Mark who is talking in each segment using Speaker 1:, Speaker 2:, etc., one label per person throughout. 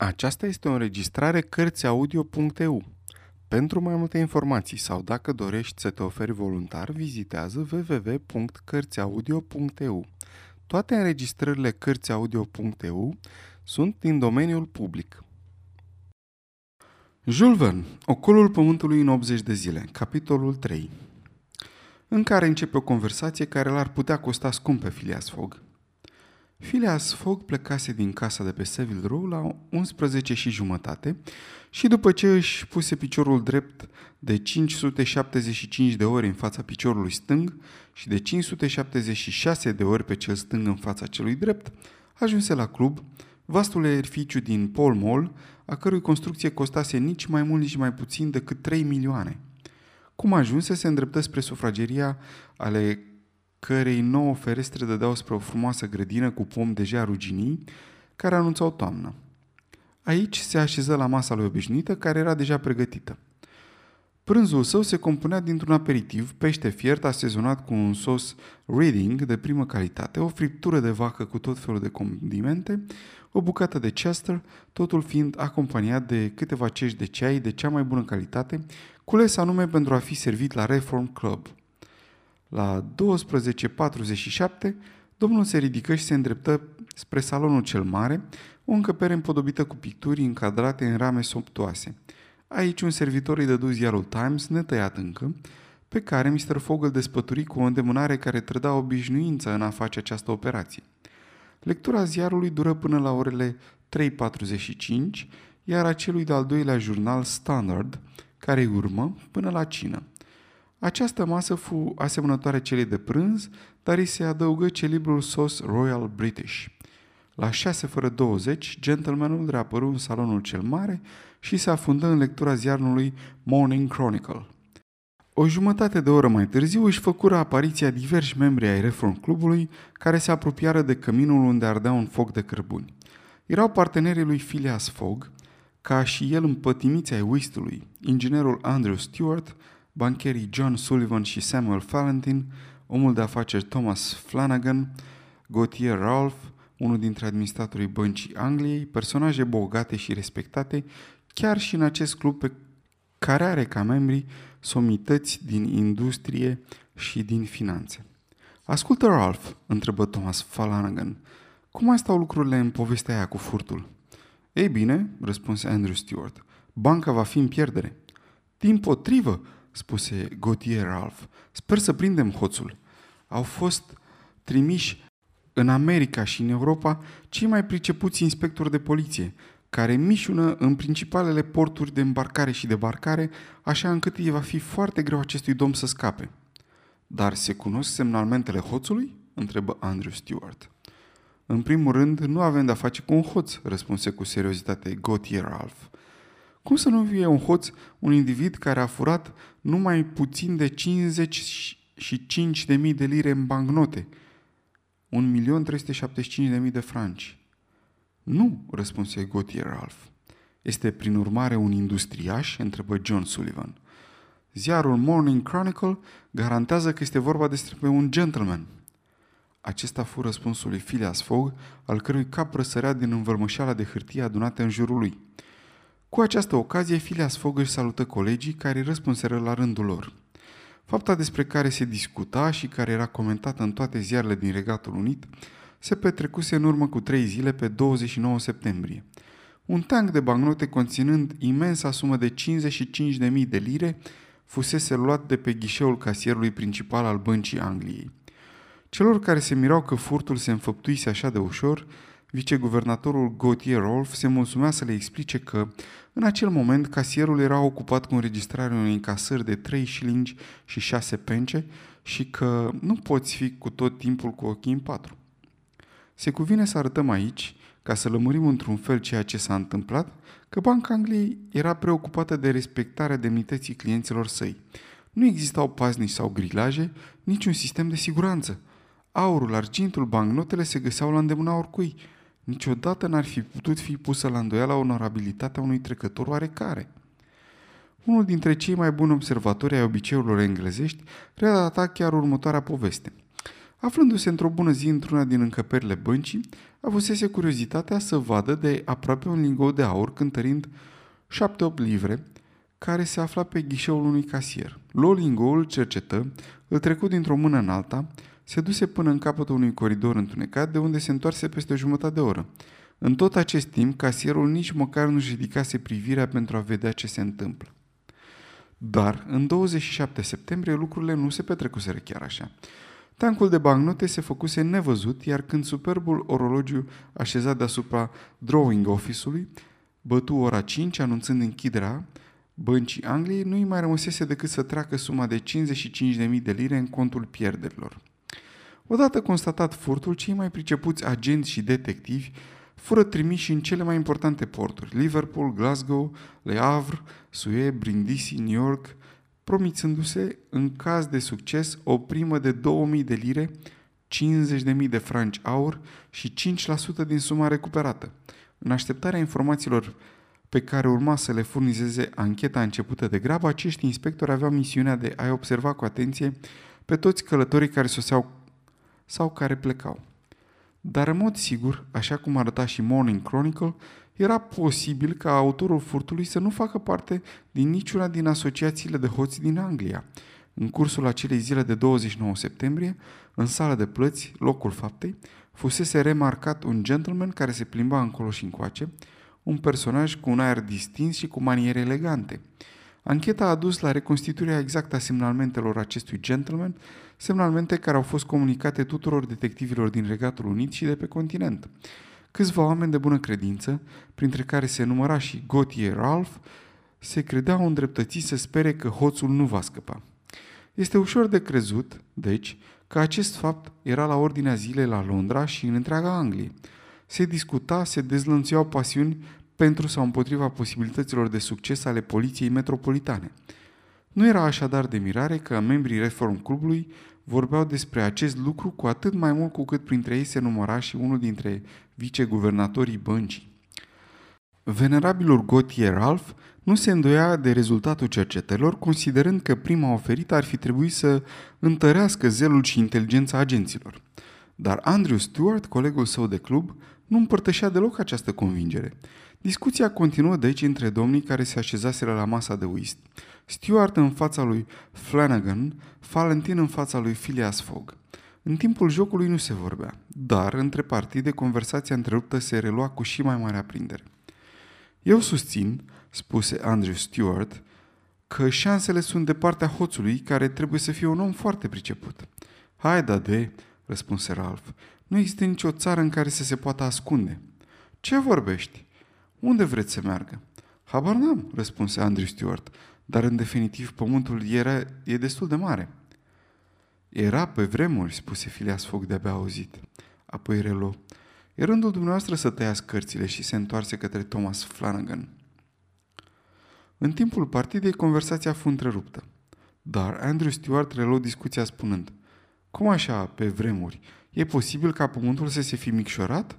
Speaker 1: Aceasta este o înregistrare Cărțiaudio.eu. Pentru mai multe informații sau dacă dorești să te oferi voluntar, vizitează www.cărțiaudio.eu. Toate înregistrările Cărțiaudio.eu sunt din domeniul public. Jules Verne, Ocolul Pământului în 80 de zile, capitolul 3 în care începe o conversație care l-ar putea costa scump pe Phileas Fogg. Phileas Fogg plecase din casa de pe Seville Row la 11 și jumătate și după ce își puse piciorul drept de 575 de ori în fața piciorului stâng și de 576 de ori pe cel stâng în fața celui drept, ajunse la club, vastul edificiu din Pall Mall, a cărui construcție costase nici mai mult, nici mai puțin decât 3 milioane. Cum ajunse, se îndreptă spre sufrageria ale cărei nouă ferestre dădeau spre o frumoasă grădină cu pom deja ruginii, care anunțau toamnă. Aici se așeză la masa lui obișnuită, care era deja pregătită. Prânzul său se compunea dintr-un aperitiv, pește fiert asezonat cu un sos Reading de primă calitate, o friptură de vacă cu tot felul de condimente, o bucată de Chester, totul fiind acompaniat de câteva cești de ceai de cea mai bună calitate, cules anume pentru a fi servit la Reform Club – la 12.47, domnul se ridică și se îndreptă spre salonul cel mare, o încăpere împodobită cu picturi încadrate în rame somptoase. Aici un servitor îi dădu ziarul Times, netăiat încă, pe care Mr. Fogg îl despături cu o îndemânare care trăda obișnuință în a face această operație. Lectura ziarului dură până la orele 3.45, iar acelui de-al doilea jurnal Standard, care urmă, până la cină. Această masă fu asemănătoare celei de prânz, dar îi se adăugă celibrul sos Royal British. La 6 fără 20, gentlemanul reapăru în salonul cel mare și se afundă în lectura ziarului Morning Chronicle. O jumătate de oră mai târziu își făcură apariția diversi membri ai Reform Clubului care se apropiară de căminul unde ardea un foc de cărbuni. Erau partenerii lui Phileas Fogg, ca și el împătimiți ai whistului, inginerul Andrew Stewart, bancherii John Sullivan și Samuel Valentin, omul de afaceri Thomas Flanagan, Gautier Ralph, unul dintre administratorii băncii Angliei, personaje bogate și respectate, chiar și în acest club pe care are ca membri somități din industrie și din finanțe. Ascultă, Ralph, întrebă Thomas Flanagan, cum mai stau lucrurile în povestea aia cu furtul? Ei bine, răspunse Andrew Stewart, banca va fi în pierdere. Din potrivă, spuse Gautier Ralph. Sper să prindem hoțul. Au fost trimiși în America și în Europa cei mai pricepuți inspectori de poliție, care mișună în principalele porturi de îmbarcare și debarcare, așa încât îi va fi foarte greu acestui domn să scape. Dar se cunosc semnalmentele hoțului? întrebă Andrew Stewart. În primul rând, nu avem de-a face cu un hoț, răspunse cu seriozitate Gautier Ralph. Cum să nu fie un hoț un individ care a furat numai puțin de 55.000 de lire în bancnote? 1.375.000 de franci. Nu, răspunse Gautier Ralph. Este prin urmare un industriaș? întrebă John Sullivan. Ziarul Morning Chronicle garantează că este vorba despre un gentleman. Acesta fu răspunsul lui Phileas Fogg, al cărui cap răsărea din învălmășeala de hârtie adunată în jurul lui. Cu această ocazie, Phileas Fogg își salută colegii care răspunseră la rândul lor. Fapta despre care se discuta și care era comentată în toate ziarele din Regatul Unit se petrecuse în urmă cu trei zile pe 29 septembrie. Un tank de bancnote conținând imensa sumă de 55.000 de lire fusese luat de pe ghișeul casierului principal al băncii Angliei. Celor care se mirau că furtul se înfăptuise așa de ușor, viceguvernatorul Gautier Rolf se mulțumea să le explice că, în acel moment, casierul era ocupat cu înregistrarea unei încasări de 3 șilingi și 6 pence și că nu poți fi cu tot timpul cu ochii în patru. Se cuvine să arătăm aici, ca să lămurim într-un fel ceea ce s-a întâmplat, că Banca Angliei era preocupată de respectarea demnității clienților săi. Nu existau paznici sau grilaje, niciun sistem de siguranță. Aurul, argintul, bancnotele se găseau la îndemâna oricui – niciodată n-ar fi putut fi pusă la îndoială onorabilitatea unui trecător oarecare. Unul dintre cei mai buni observatori ai obiceiurilor englezești redata chiar următoarea poveste. Aflându-se într-o bună zi într-una din încăperile băncii, avusese curiozitatea să vadă de aproape un lingou de aur cântărind 7-8 livre, care se afla pe ghișeul unui casier. Luă lingoul, cercetă, îl trecu dintr-o mână în alta, se duse până în capătul unui coridor întunecat, de unde se întoarse peste o jumătate de oră. În tot acest timp, casierul nici măcar nu-și ridicase privirea pentru a vedea ce se întâmplă. Dar, în 27 septembrie, lucrurile nu se petrecuseră chiar așa. Tancul de bancnote se făcuse nevăzut, iar când superbul orologiu așezat deasupra drawing office-ului bătu ora 5, anunțând închiderea băncii Angliei, nu-i mai rămăsese decât să treacă suma de 55.000 de lire în contul pierderilor. Odată constatat furtul, cei mai pricepuți agenți și detectivi fură trimiși în cele mai importante porturi, Liverpool, Glasgow, Le Havre, Suez, Brindisi, New York, promițându-se, în caz de succes, o primă de 2000 de lire, 50.000 de franci aur și 5% din suma recuperată. În așteptarea informațiilor pe care urma să le furnizeze ancheta începută de grabă, acești inspectori aveau misiunea de a observa cu atenție pe toți călătorii care soseau sau care plecau. Dar în mod sigur, așa cum arăta și Morning Chronicle, era posibil ca autorul furtului să nu facă parte din niciuna din asociațiile de hoți din Anglia. În cursul acelei zile de 29 septembrie, în sala de plăți, locul faptei, fusese remarcat un gentleman care se plimba încolo și încoace, un personaj cu un aer distins și cu maniere elegante. Ancheta a dus la reconstituirea exactă a semnalmentelor acestui gentleman, semnalmente care au fost comunicate tuturor detectivilor din Regatul Unit și de pe continent. Câțiva oameni de bună credință, printre care se număra și Gautier Ralph, se credeau îndreptățiți să spere că hoțul nu va scăpa. Este ușor de crezut, deci, că acest fapt era la ordinea zilei la Londra și în întreaga Anglie. Se discuta, se dezlănțuiau pasiuni pentru sau împotriva posibilităților de succes ale poliției metropolitane. Nu era așadar de mirare că membrii Reform Clubului vorbeau despre acest lucru cu atât mai mult cu cât printre ei se număra și unul dintre viceguvernatorii băncii. Venerabilul Gautier Ralph nu se îndoia de rezultatul cercetărilor, considerând că prima oferită ar fi trebuit să întărească zelul și inteligența agenților. Dar Andrew Stewart, colegul său de club, nu împărtășea deloc această convingere. Discuția continuă deci între domnii care se așezaseră la masa de whist. Stewart în fața lui Flanagan, Valentin în fața lui Phileas Fogg. În timpul jocului nu se vorbea, dar între partide conversația întreruptă se relua cu și mai mare aprindere. Eu susțin, spuse Andrew Stewart, că șansele sunt de partea hoțului, care trebuie să fie un om foarte priceput. Hai, da de, răspunse Ralph. Nu există nicio țară în care să se poată ascunde. Ce vorbești? Unde vreți să meargă? Habar n-am, răspunse Andrew Stewart, dar în definitiv pământul era, e destul de mare. Era pe vremuri, spuse Filias Foc de-abia auzit. Apoi relo. E rândul dumneavoastră să tăiați cărțile și se întoarse către Thomas Flanagan. În timpul partidei, conversația a fost întreruptă. Dar Andrew Stewart reluă discuția spunând Cum așa, pe vremuri? E posibil ca pământul să se fi micșorat?"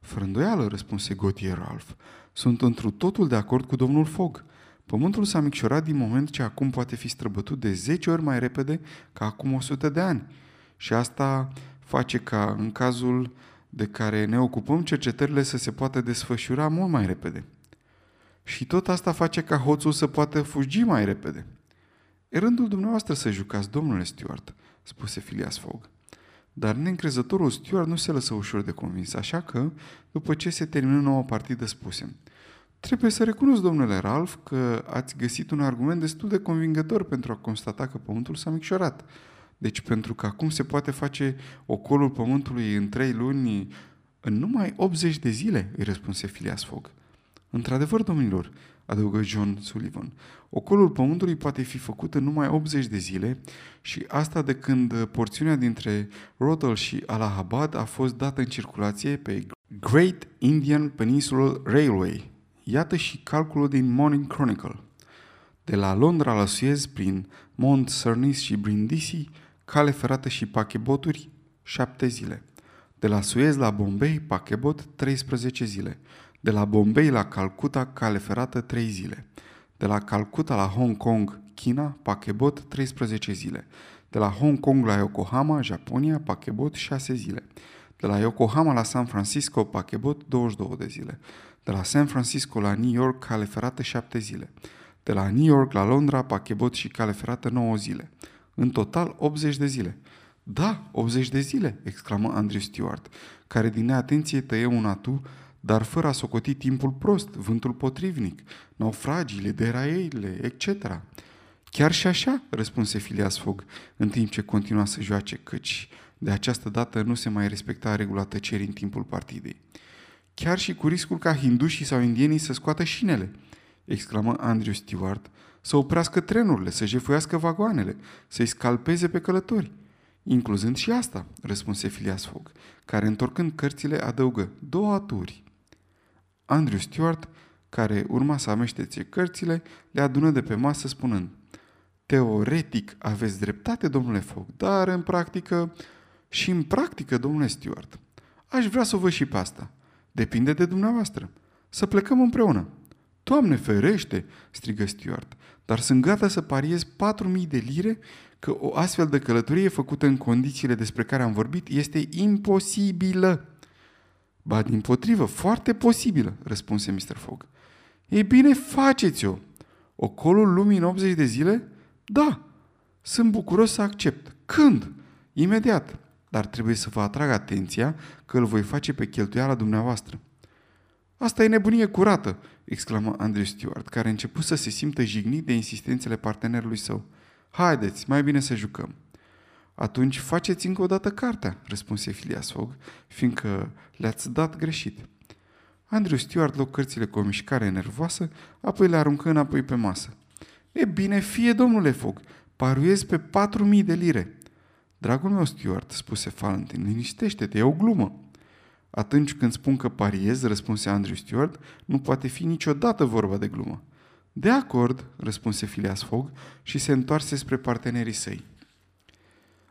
Speaker 1: Fără îndoială, răspunse Gautier Ralph. Sunt întru totul de acord cu domnul Fogg. Pământul s-a micșorat din moment ce acum poate fi străbătut de 10 ori mai repede ca acum 100 de ani. Și asta face ca, în cazul de care ne ocupăm, cercetările să se poată desfășura mult mai repede. Și tot asta face ca hoțul să poată fugi mai repede. E rândul dumneavoastră să jucați, domnule Stuart, spuse Phileas Fogg. Dar neîncrezătorul Stuart nu se lăsă ușor de convins, așa că, după ce se termină noua partidă, spuse Trebuie să recunosc, domnule Ralph, că ați găsit un argument destul de convingător pentru a constata că pământul s-a micșorat. Deci pentru că acum se poate face ocolul pământului în trei luni, în numai 80 de zile, îi răspunse Phileas Fogg. Într-adevăr, domnilor, adăugă John Sullivan. Ocolul pământului poate fi făcut în numai 80 de zile și asta de când porțiunea dintre Rotal și Allahabad a fost dată în circulație pe Great Indian Peninsular Railway. Iată și calculul din Morning Chronicle. De la Londra la Suez, prin Mont Cernis și Brindisi, cale ferată și pacheboturi, 7 zile. De la Suez la Bombay, pachebot, 13 zile. De la Bombay la Calcuta, cale ferată 3 zile. De la Calcuta la Hong Kong, China, pachebot 13 zile. De la Hong Kong la Yokohama, Japonia, pachebot 6 zile. De la Yokohama la San Francisco, pachebot 22 de zile. De la San Francisco la New York, cale ferată 7 zile. De la New York la Londra, pachebot și cale ferată 9 zile. În total 80 de zile. Da, 80 de zile, exclamă Andrew Stewart, care din neatenție tăie un atu, dar fără a socoti timpul prost, vântul potrivnic, naufragiile, deraierile, etc. Chiar și așa, răspunse Phileas Fogg, în timp ce continua să joace, căci de această dată nu se mai respecta regula tăcerii în timpul partidei. Chiar și cu riscul ca hindușii sau indienii să scoată șinele, exclamă Andrew Stewart, să oprească trenurile, să jefuiască vagoanele, să-i scalpeze pe călători. Incluzând și asta, răspunse Phileas Fogg, care întorcând cărțile adăugă două aturi. Andrew Stewart, care urma să ameștețe cărțile, le adună de pe masă spunând Teoretic aveți dreptate, domnule Fogg, dar în practică și în practică, domnule Stewart. Aș vrea să o văd și pe asta. Depinde de dumneavoastră. Să plecăm împreună. Doamne ferește, strigă Stuart, dar sunt gata să pariez 4.000 de lire că o astfel de călătorie făcută în condițiile despre care am vorbit este imposibilă. Ba, din potrivă, foarte posibilă, răspunse Mr. Fogg. Ei bine, faceți-o. Ocolul lumii în 80 de zile? Da. Sunt bucuros să accept. Când? Imediat. Dar trebuie să vă atrag atenția că îl voi face pe cheltuiala dumneavoastră. Asta e nebunie curată, exclamă Andrew Stewart, care a început să se simtă jignit de insistențele partenerului său. Haideți, mai bine să jucăm. Atunci faceți încă o dată cartea, răspunse Phileas Fogg, fiindcă le-ați dat greșit. Andrew Stewart luă cărțile cu o mișcare nervoasă, apoi le aruncă înapoi pe masă. E bine, fie, domnule Fogg, paruiez pe patru mii de lire. Dragul meu, Stuart, spuse Valentin, liniștește-te, e o glumă. Atunci când spun că pariez, răspunse Andrew Stewart, nu poate fi niciodată vorba de glumă. De acord, răspunse Phileas Fogg și se întoarse spre partenerii săi.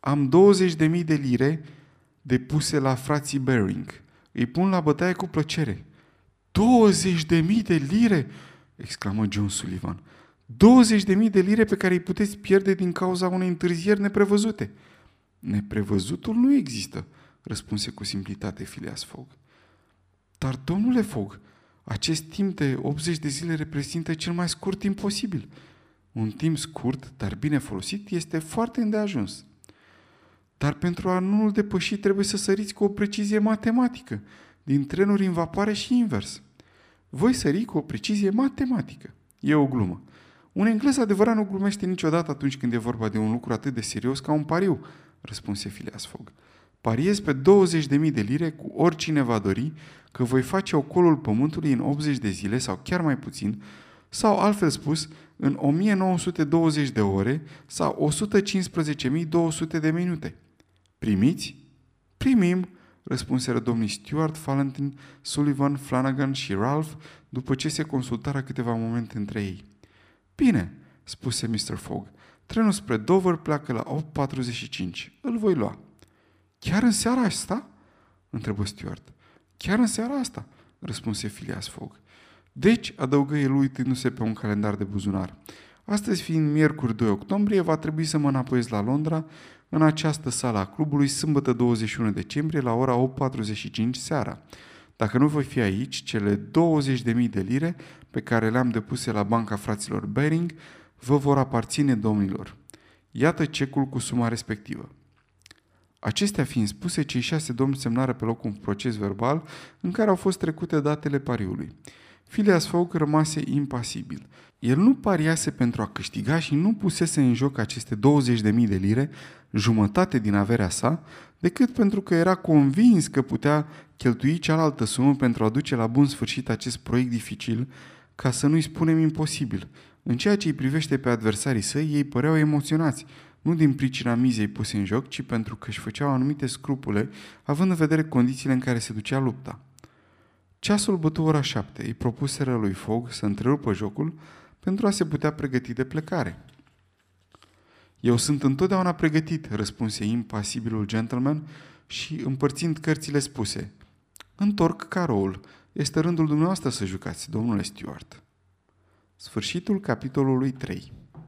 Speaker 1: Am 20.000 de lire depuse la frații Bering. Îi pun la bătaie cu plăcere. 20.000 de lire? exclamă John Sullivan. 20.000 de lire pe care îi puteți pierde din cauza unei întârzieri neprevăzute. Neprevăzutul nu există, răspunse cu simplitate Phileas Fogg. Dar, domnule Fogg, acest timp de 80 de zile reprezintă cel mai scurt timp posibil. Un timp scurt, dar bine folosit, este foarte îndeajuns. Dar pentru a nu-l depăși trebuie să săriți cu o precizie matematică, din trenuri în vapoare și invers. Voi sări cu o precizie matematică. E o glumă. Un englez adevărat nu glumește niciodată atunci când e vorba de un lucru atât de serios ca un pariu, răspunse Phileas Fogg. Pariez pe 20.000 de lire cu oricine va dori că voi face ocolul pământului în 80 de zile sau chiar mai puțin, sau altfel spus, în 1920 de ore sau 115.200 de minute. Primiți? Primim, răspunseră domnii Stuart, Valentin, Sullivan, Flanagan și Ralph după ce se consultară câteva momente între ei. Bine, spuse Mr. Fogg, trenul spre Dover pleacă la 8.45. Îl voi lua. Chiar în seara asta? întrebă Stuart. Chiar în seara asta, răspunse Phileas Fogg. Deci, adăugă el uitându-se pe un calendar de buzunar. Astăzi, fiind miercuri 2 octombrie, va trebui să mă înapoiez la Londra, în această sală a clubului, sâmbătă 21 decembrie, la ora 8.45 seara. Dacă nu voi fi aici, cele 20.000 de lire pe care le-am depuse la banca fraților Bering vă vor aparține domnilor. Iată cecul cu suma respectivă. Acestea fiind spuse, cei șase domni semnară pe loc un proces verbal în care au fost trecute datele pariului. Phileas Fogg rămase impasibil. El nu pariase pentru a câștiga și nu pusese în joc aceste 20.000 de lire, jumătate din averea sa, decât pentru că era convins că putea cheltui cealaltă sumă pentru a duce la bun sfârșit acest proiect dificil, ca să nu-i spunem imposibil. În ceea ce îi privește pe adversarii săi, ei păreau emoționați, nu din pricina mizei puse în joc, ci pentru că își făceau anumite scrupule, având în vedere condițiile în care se ducea lupta. Ceasul bătu ora șapte, îi propuseră lui Fogg să întrerupă jocul pentru a se putea pregăti de plecare. Eu sunt întotdeauna pregătit, răspunse impasibilul gentleman și, împărțind cărțile, spuse Întorc caroul. Este rândul dumneavoastră să jucați, domnule Stuart. Sfârșitul capitolului 3